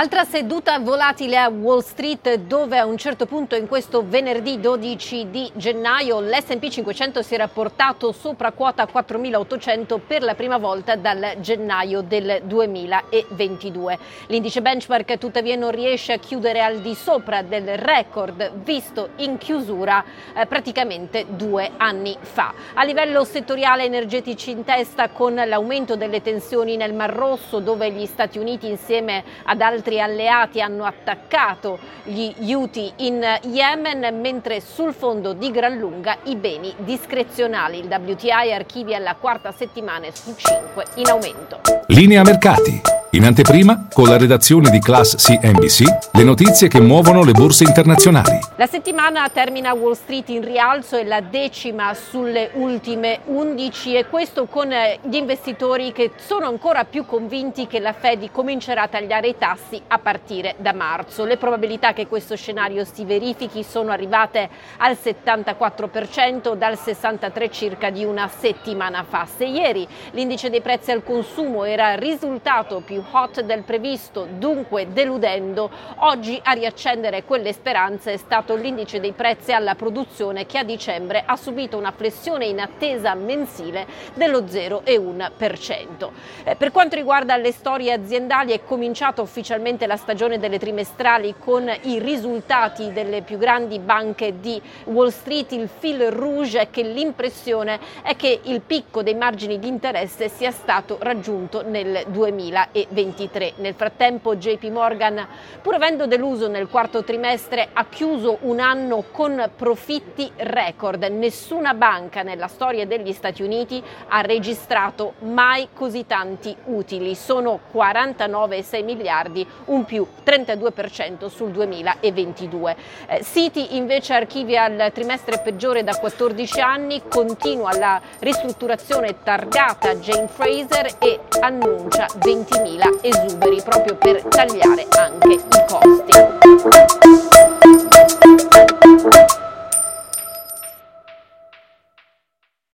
Altra seduta volatile a Wall Street dove a un certo punto in questo venerdì 12 di gennaio l'S&P 500 si era portato sopra quota 4.800 per la prima volta dal gennaio del 2022. L'indice benchmark tuttavia non riesce a chiudere al di sopra del record visto in chiusura eh, praticamente due anni fa. A livello settoriale energetici in testa con l'aumento delle tensioni nel Mar Rosso dove gli Stati Uniti insieme ad altri altri alleati hanno attaccato gli Houthi in Yemen, mentre sul fondo di gran lunga i beni discrezionali. Il WTI archivia la quarta settimana su cinque in aumento. Linea mercati. In anteprima, con la redazione di Class CNBC, le notizie che muovono le borse internazionali. La settimana termina Wall Street in rialzo e la decima sulle ultime 11 e questo con eh, gli investitori che sono ancora più convinti che la Fed comincerà a tagliare i tassi a partire da marzo. Le probabilità che questo scenario si verifichi sono arrivate al 74% dal 63% circa di una settimana fa. Se ieri l'indice dei prezzi al consumo era risultato più più hot del previsto, dunque deludendo, oggi a riaccendere quelle speranze è stato l'indice dei prezzi alla produzione che a dicembre ha subito una flessione in attesa mensile dello 0,1%. Eh, per quanto riguarda le storie aziendali è cominciata ufficialmente la stagione delle trimestrali con i risultati delle più grandi banche di Wall Street, il fil rouge è che l'impressione è che il picco dei margini di interesse sia stato raggiunto nel 2020. 2023. Nel frattempo JP Morgan, pur avendo deluso nel quarto trimestre, ha chiuso un anno con profitti record. Nessuna banca nella storia degli Stati Uniti ha registrato mai così tanti utili. Sono 49,6 miliardi, un più 32% sul 2022. Eh, Citi invece archivia il trimestre peggiore da 14 anni, continua la ristrutturazione targata Jane Fraser e annuncia 20.000 2000 esuberi proprio per tagliare anche i costi.